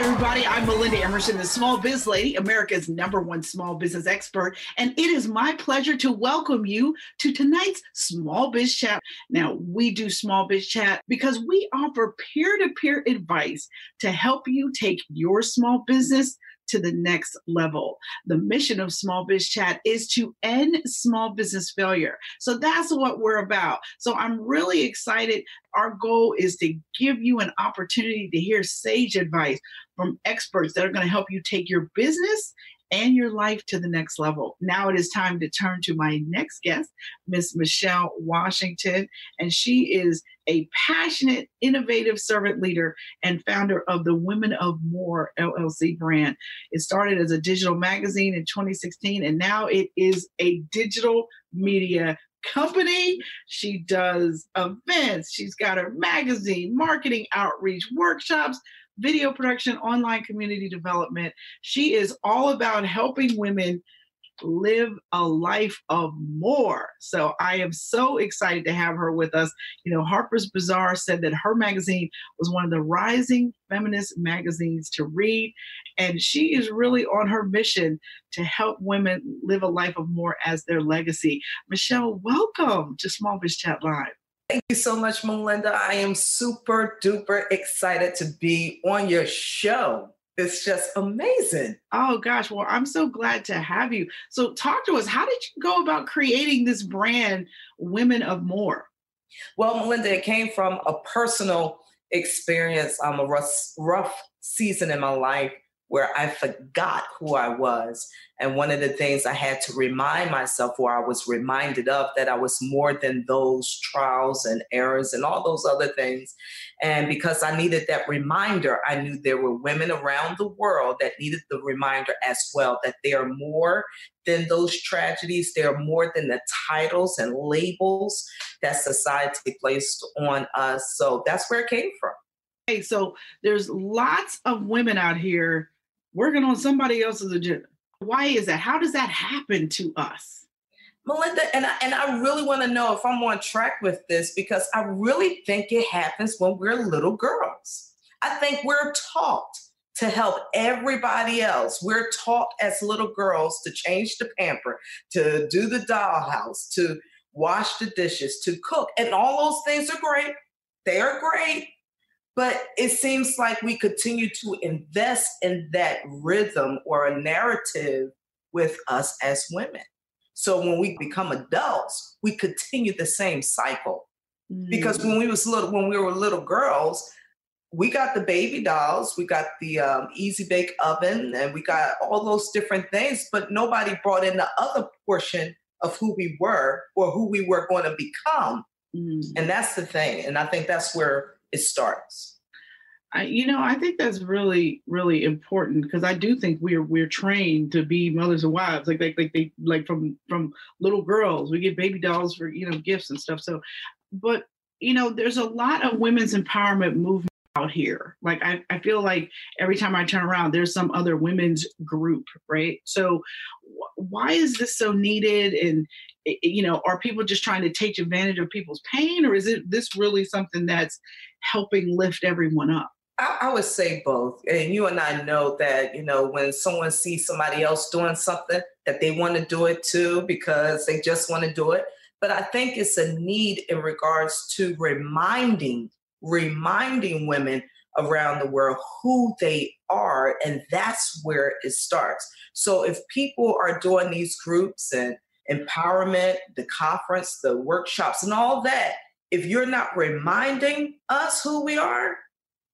Everybody. I'm Melinda Emerson, the small biz lady, America's number one small business expert. And it is my pleasure to welcome you to tonight's Small Biz Chat. Now, we do Small Biz Chat because we offer peer to peer advice to help you take your small business to the next level. The mission of Small Biz Chat is to end small business failure. So that's what we're about. So I'm really excited. Our goal is to give you an opportunity to hear sage advice from experts that are going to help you take your business and your life to the next level. Now it is time to turn to my next guest, Miss Michelle Washington, and she is a passionate, innovative servant leader and founder of the Women of More LLC brand. It started as a digital magazine in 2016, and now it is a digital media company. She does events. She's got her magazine, marketing outreach, workshops, video production, online community development. She is all about helping women live a life of more. So I am so excited to have her with us. You know, Harper's Bazaar said that her magazine was one of the rising feminist magazines to read. And she is really on her mission to help women live a life of more as their legacy. Michelle, welcome to Small Biz Chat Live. Thank you so much, Melinda. I am super duper excited to be on your show. It's just amazing. Oh gosh, well, I'm so glad to have you. So talk to us. How did you go about creating this brand, Women of More? Well, Melinda, it came from a personal experience, um, a rough, rough season in my life where I forgot who I was. And one of the things I had to remind myself, or I was reminded of, that I was more than those trials and errors and all those other things. And because I needed that reminder, I knew there were women around the world that needed the reminder as well that they are more than those tragedies. They are more than the titles and labels that society placed on us. So that's where it came from. Hey, so there's lots of women out here working on somebody else's agenda. Why is that? How does that happen to us? Melinda, and I, and I really want to know if I'm on track with this because I really think it happens when we're little girls. I think we're taught to help everybody else. We're taught as little girls to change the pamper, to do the dollhouse, to wash the dishes, to cook. And all those things are great. They are great. But it seems like we continue to invest in that rhythm or a narrative with us as women. So when we become adults, we continue the same cycle. Mm. Because when we was little, when we were little girls, we got the baby dolls, we got the um, easy bake oven, and we got all those different things. But nobody brought in the other portion of who we were or who we were going to become. Mm. And that's the thing. And I think that's where it starts. I, you know, I think that's really, really important because I do think we're we're trained to be mothers and wives, like like like they like from from little girls. We get baby dolls for you know gifts and stuff. So, but you know, there's a lot of women's empowerment movement out here. Like I, I feel like every time I turn around, there's some other women's group, right? So, why is this so needed? And you know, are people just trying to take advantage of people's pain, or is it this really something that's helping lift everyone up? I, would say both. And you and I know that, you know, when someone sees somebody else doing something, that they want to do it too because they just want to do it. But I think it's a need in regards to reminding, reminding women around the world who they are. And that's where it starts. So if people are doing these groups and empowerment, the conference, the workshops, and all that, if you're not reminding us who we are,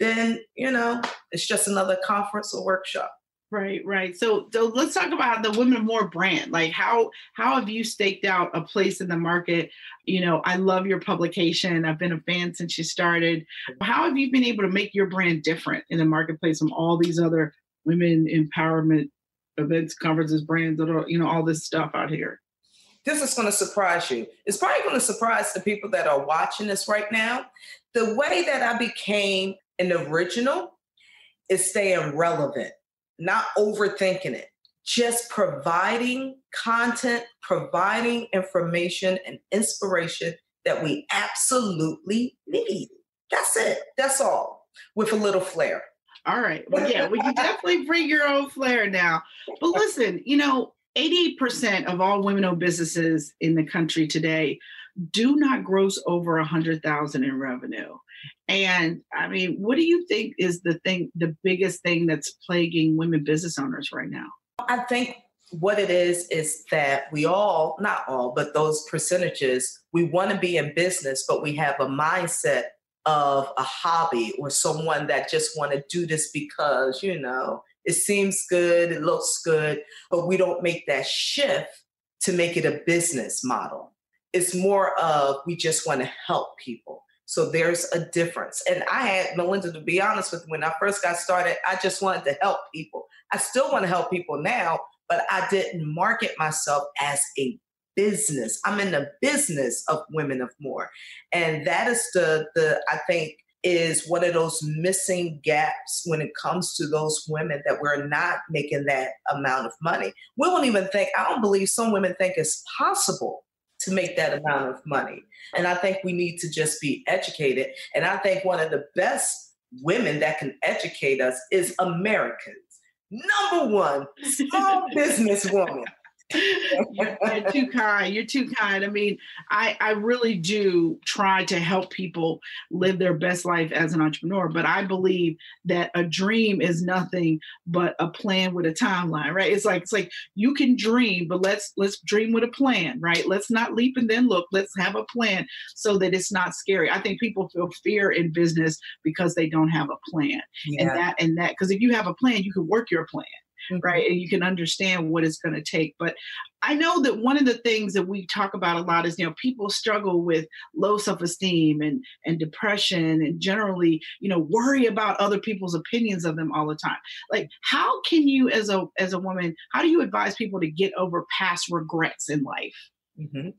then you know it's just another conference or workshop. Right right. So, so let's talk about the women more brand like how how have you staked out a place in the market? You know i love your publication. I've been a fan since you started. How have you been able to make your brand different in the marketplace from all these other women empowerment events conferences brands you know all this stuff out here this is going to surprise you. It's probably going to surprise the people that are watching this right now. The way that I became an original is staying relevant, not overthinking it, just providing content, providing information and inspiration that we absolutely need. That's it. That's all with a little flair. All right. Well, yeah, well, you definitely bring your own flair now. But listen, you know, 88% of all women-owned businesses in the country today do not gross over a hundred thousand in revenue. And I mean, what do you think is the thing, the biggest thing that's plaguing women business owners right now? I think what it is is that we all, not all, but those percentages, we want to be in business, but we have a mindset of a hobby or someone that just want to do this because, you know, it seems good, it looks good, but we don't make that shift to make it a business model. It's more of we just want to help people. So there's a difference. And I had Melinda, to be honest with you, when I first got started, I just wanted to help people. I still want to help people now, but I didn't market myself as a business. I'm in the business of women of more. And that is the the I think is one of those missing gaps when it comes to those women that we're not making that amount of money. We won't even think, I don't believe some women think it's possible to make that amount of money. And I think we need to just be educated. And I think one of the best women that can educate us is Americans. Number one, small business woman you're, you're, too kind. You're too kind. I mean, I, I really do try to help people live their best life as an entrepreneur, but I believe that a dream is nothing but a plan with a timeline, right? It's like it's like you can dream, but let's let's dream with a plan, right? Let's not leap and then look. Let's have a plan so that it's not scary. I think people feel fear in business because they don't have a plan. Yeah. And that and that because if you have a plan, you can work your plan mm-hmm. right? And you can understand what it's going to take. But I know that one of the things that we talk about a lot is, you know, people struggle with low self-esteem and and depression and generally, you know, worry about other people's opinions of them all the time. Like, how can you, as a as a woman, how do you advise people to get over past regrets in life? Mm-hmm.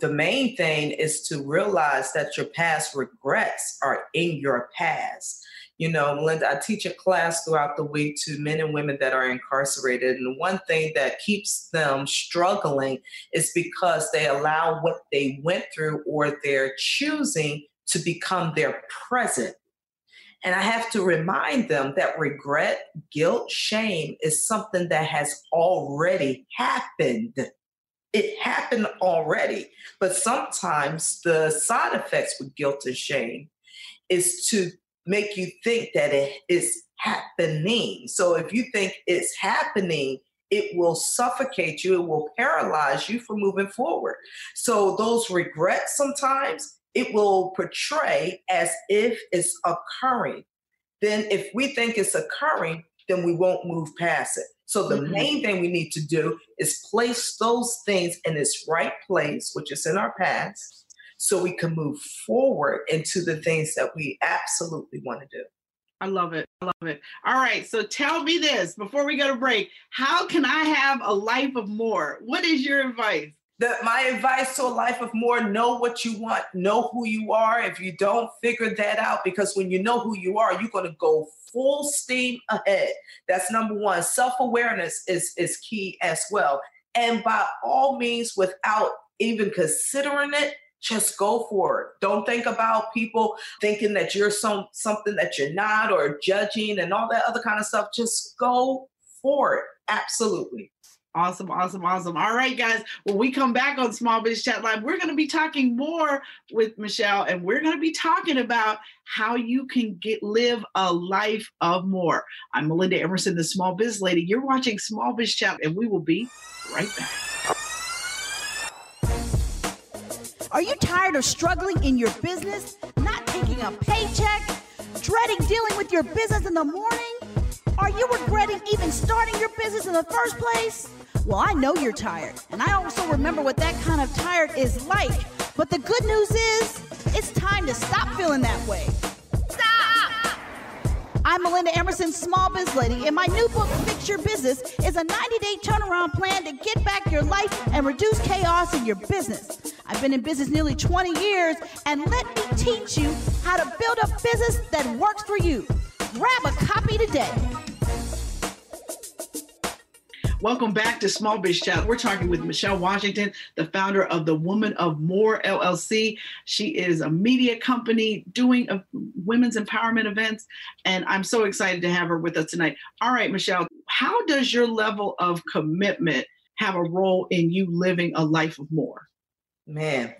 The main thing is to realize that your past regrets are in your past. You know, Melinda, I teach a class throughout the week to men and women that are incarcerated. And one thing that keeps them struggling is because they allow what they went through or they're choosing to become their present. And I have to remind them that regret, guilt, shame is something that has already happened. It happened already. But sometimes the side effects with guilt and shame is to make you think that it is happening. So if you think it's happening, it will suffocate you, it will paralyze you from moving forward. So those regrets sometimes it will portray as if it's occurring. Then if we think it's occurring, then we won't move past it. So the mm-hmm. main thing we need to do is place those things in its right place, which is in our past, so we can move forward into the things that we absolutely want to do. I love it. I love it. All right. So tell me this before we go to break how can I have a life of more? What is your advice? The, my advice to a life of more know what you want, know who you are. If you don't figure that out, because when you know who you are, you're going to go full steam ahead. That's number one. Self awareness is, is key as well. And by all means, without even considering it, just go for it. Don't think about people thinking that you're some something that you're not or judging and all that other kind of stuff. Just go for it. Absolutely. Awesome, awesome, awesome. All right, guys. When we come back on Small Biz Chat Live, we're going to be talking more with Michelle, and we're going to be talking about how you can get live a life of more. I'm Melinda Emerson, the Small Biz Lady. You're watching Small Biz Chat, and we will be right back. Are you tired of struggling in your business, not taking a paycheck, dreading dealing with your business in the morning? Are you regretting even starting your business in the first place? Well, I know you're tired, and I also remember what that kind of tired is like. But the good news is, it's time to stop feeling that way. I'm Melinda Emerson, small biz lady, and my new book, Fix Your Business, is a 90 day turnaround plan to get back your life and reduce chaos in your business. I've been in business nearly 20 years, and let me teach you how to build a business that works for you. Grab a copy today. Welcome back to Small Biz Chat. We're talking with Michelle Washington, the founder of the Woman of More LLC. She is a media company doing a women's empowerment events, and I'm so excited to have her with us tonight. All right, Michelle, how does your level of commitment have a role in you living a life of more? Man,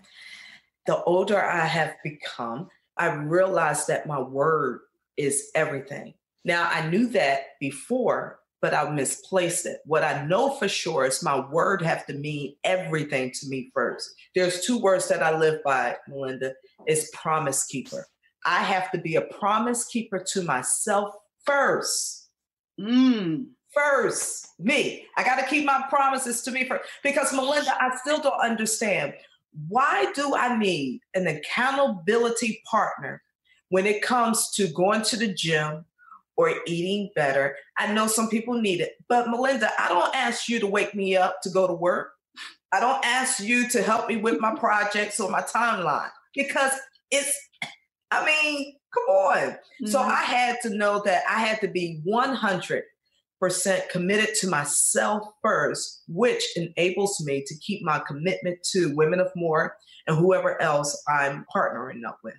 the older I have become, I realized that my word is everything. Now, I knew that before, but I misplaced it. What I know for sure is my word have to mean everything to me first. There's two words that I live by, Melinda, is promise keeper. I have to be a promise keeper to myself first. Mm. First, me. I got to keep my promises to me first. Because, Melinda, I still don't understand why do I need an accountability partner when it comes to going to the gym, or eating better. I know some people need it, but Melinda, I don't ask you to wake me up to go to work. I don't ask you to help me with my projects or my timeline because it's, I mean, come on. Mm-hmm. So I had to know that I had to be 100% committed to myself first, which enables me to keep my commitment to Women of More and whoever else I'm partnering up with.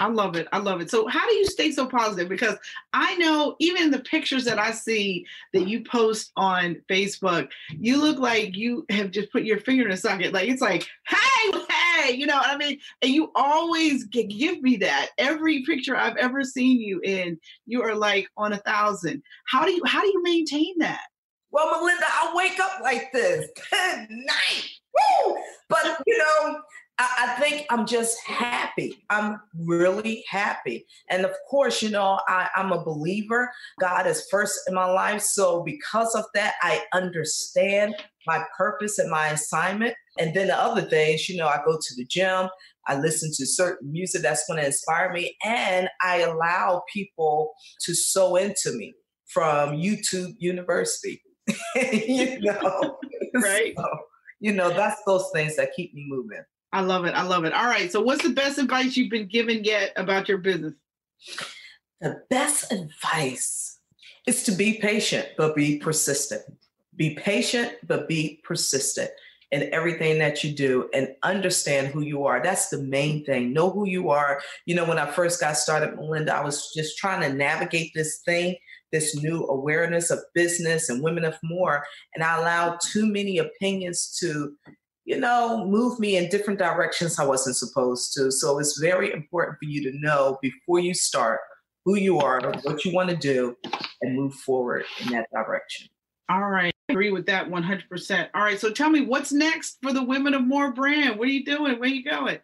I love it. I love it. So, how do you stay so positive? Because I know even the pictures that I see that you post on Facebook, you look like you have just put your finger in a socket. Like it's like, hey, hey, you know what I mean? And you always give me that. Every picture I've ever seen you in, you are like on a thousand. How do you how do you maintain that? Well, Melinda, I wake up like this. Good night. Woo! But you know, I, I think I'm just happy. I'm really happy. And of course, you know, I, I'm a believer. God is first in my life. So because of that, I understand my purpose and my assignment. And then the other things, you know, I go to the gym, I listen to certain music that's going to inspire me, and I allow people to sow into me from YouTube University. you know, right? So, you know, that's those things that keep me moving. I love it. I love it. All right. So, what's the best advice you've been given yet about your business? The best advice is to be patient, but be persistent. Be patient, but be persistent in everything that you do and understand who you are. That's the main thing. Know who you are. You know, when I first got started, Melinda, I was just trying to navigate this thing, this new awareness of business and women of more. And I allowed too many opinions to you know, move me in different directions I wasn't supposed to. So it's very important for you to know before you start who you are, what you want to do, and move forward in that direction. All right. I agree with that 100%. All right. So tell me what's next for the Women of More brand? What are you doing? Where are you going?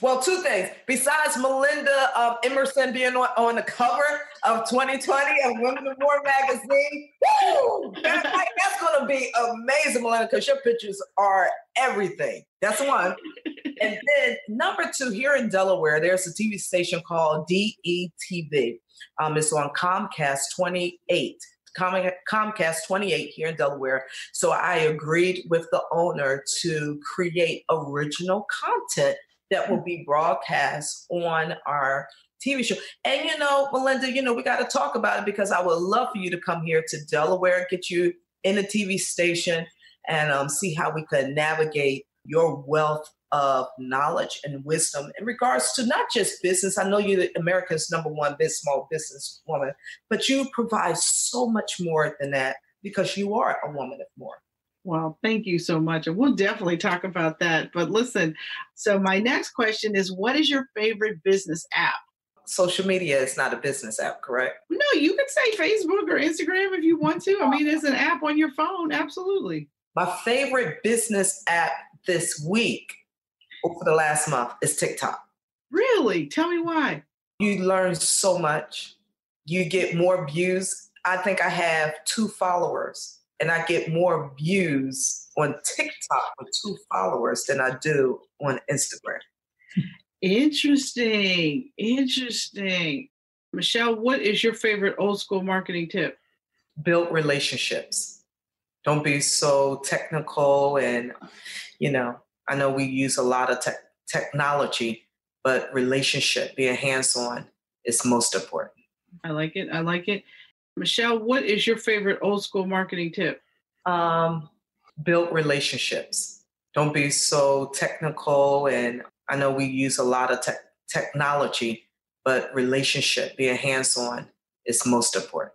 Well, two things. Besides Melinda um, Emerson being on, on, the cover of 2020 of Women of More magazine, woo! That's, like, that's going to be amazing, Melinda, because your pictures are everything. That's one. and then number two, here in Delaware, there's a TV station called DETV. Um, it's on Comcast 28. Comcast 28 here in Delaware. So I agreed with the owner to create original content that will be broadcast on our TV show. And you know, Melinda, you know, we got to talk about it because I would love for you to come here to Delaware, get you in a TV station, and um, see how we could navigate your wealth of knowledge and wisdom in regards to not just business. I know you're America's number one business, small business woman, but you provide so much more than that because you are a woman of more. Well, thank you so much. And we'll definitely talk about that. But listen, so my next question is what is your favorite business app? Social media is not a business app, correct? No, you can say Facebook or Instagram if you want to. I mean, it's an app on your phone. Absolutely. My favorite business app this week over the last month is TikTok. Really? Tell me why. You learn so much. You get more views. I think I have two followers and I get more views on TikTok with two followers than I do on Instagram. Interesting. Interesting. Michelle, what is your favorite old school marketing tip? Build relationships. Don't be so technical. And, you know, I know we use a lot of te- technology, but relationship, being hands on, is most important. I like it. I like it. Michelle, what is your favorite old school marketing tip? Um, build relationships. Don't be so technical. And I know we use a lot of te- technology, but relationship, being hands on, is most important.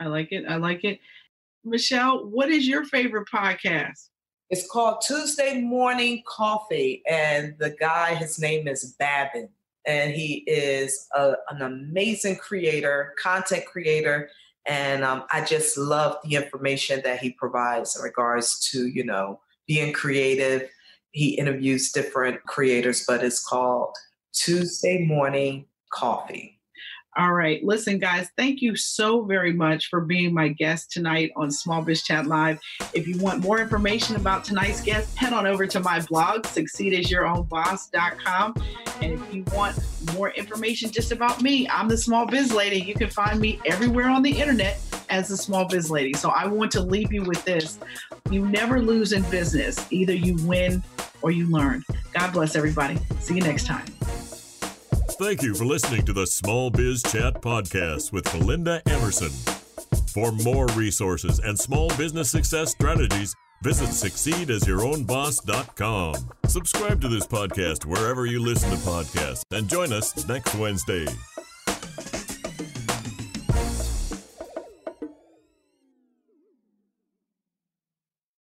I like it. I like it. Michelle, what is your favorite podcast? It's called Tuesday Morning Coffee, and the guy, his name is Babin, and he is a, an amazing creator, content creator, and um, I just love the information that he provides in regards to you know being creative. He interviews different creators, but it's called Tuesday Morning Coffee. All right. Listen, guys, thank you so very much for being my guest tonight on Small Biz Chat Live. If you want more information about tonight's guest, head on over to my blog, succeedasYourOwnBoss.com. And if you want more information just about me, I'm the Small Biz Lady. You can find me everywhere on the internet as the Small Biz Lady. So I want to leave you with this. You never lose in business. Either you win or you learn. God bless everybody. See you next time. Thank you for listening to the Small Biz Chat podcast with Melinda Emerson. For more resources and small business success strategies, visit succeedasyourownboss.com. Subscribe to this podcast wherever you listen to podcasts and join us next Wednesday.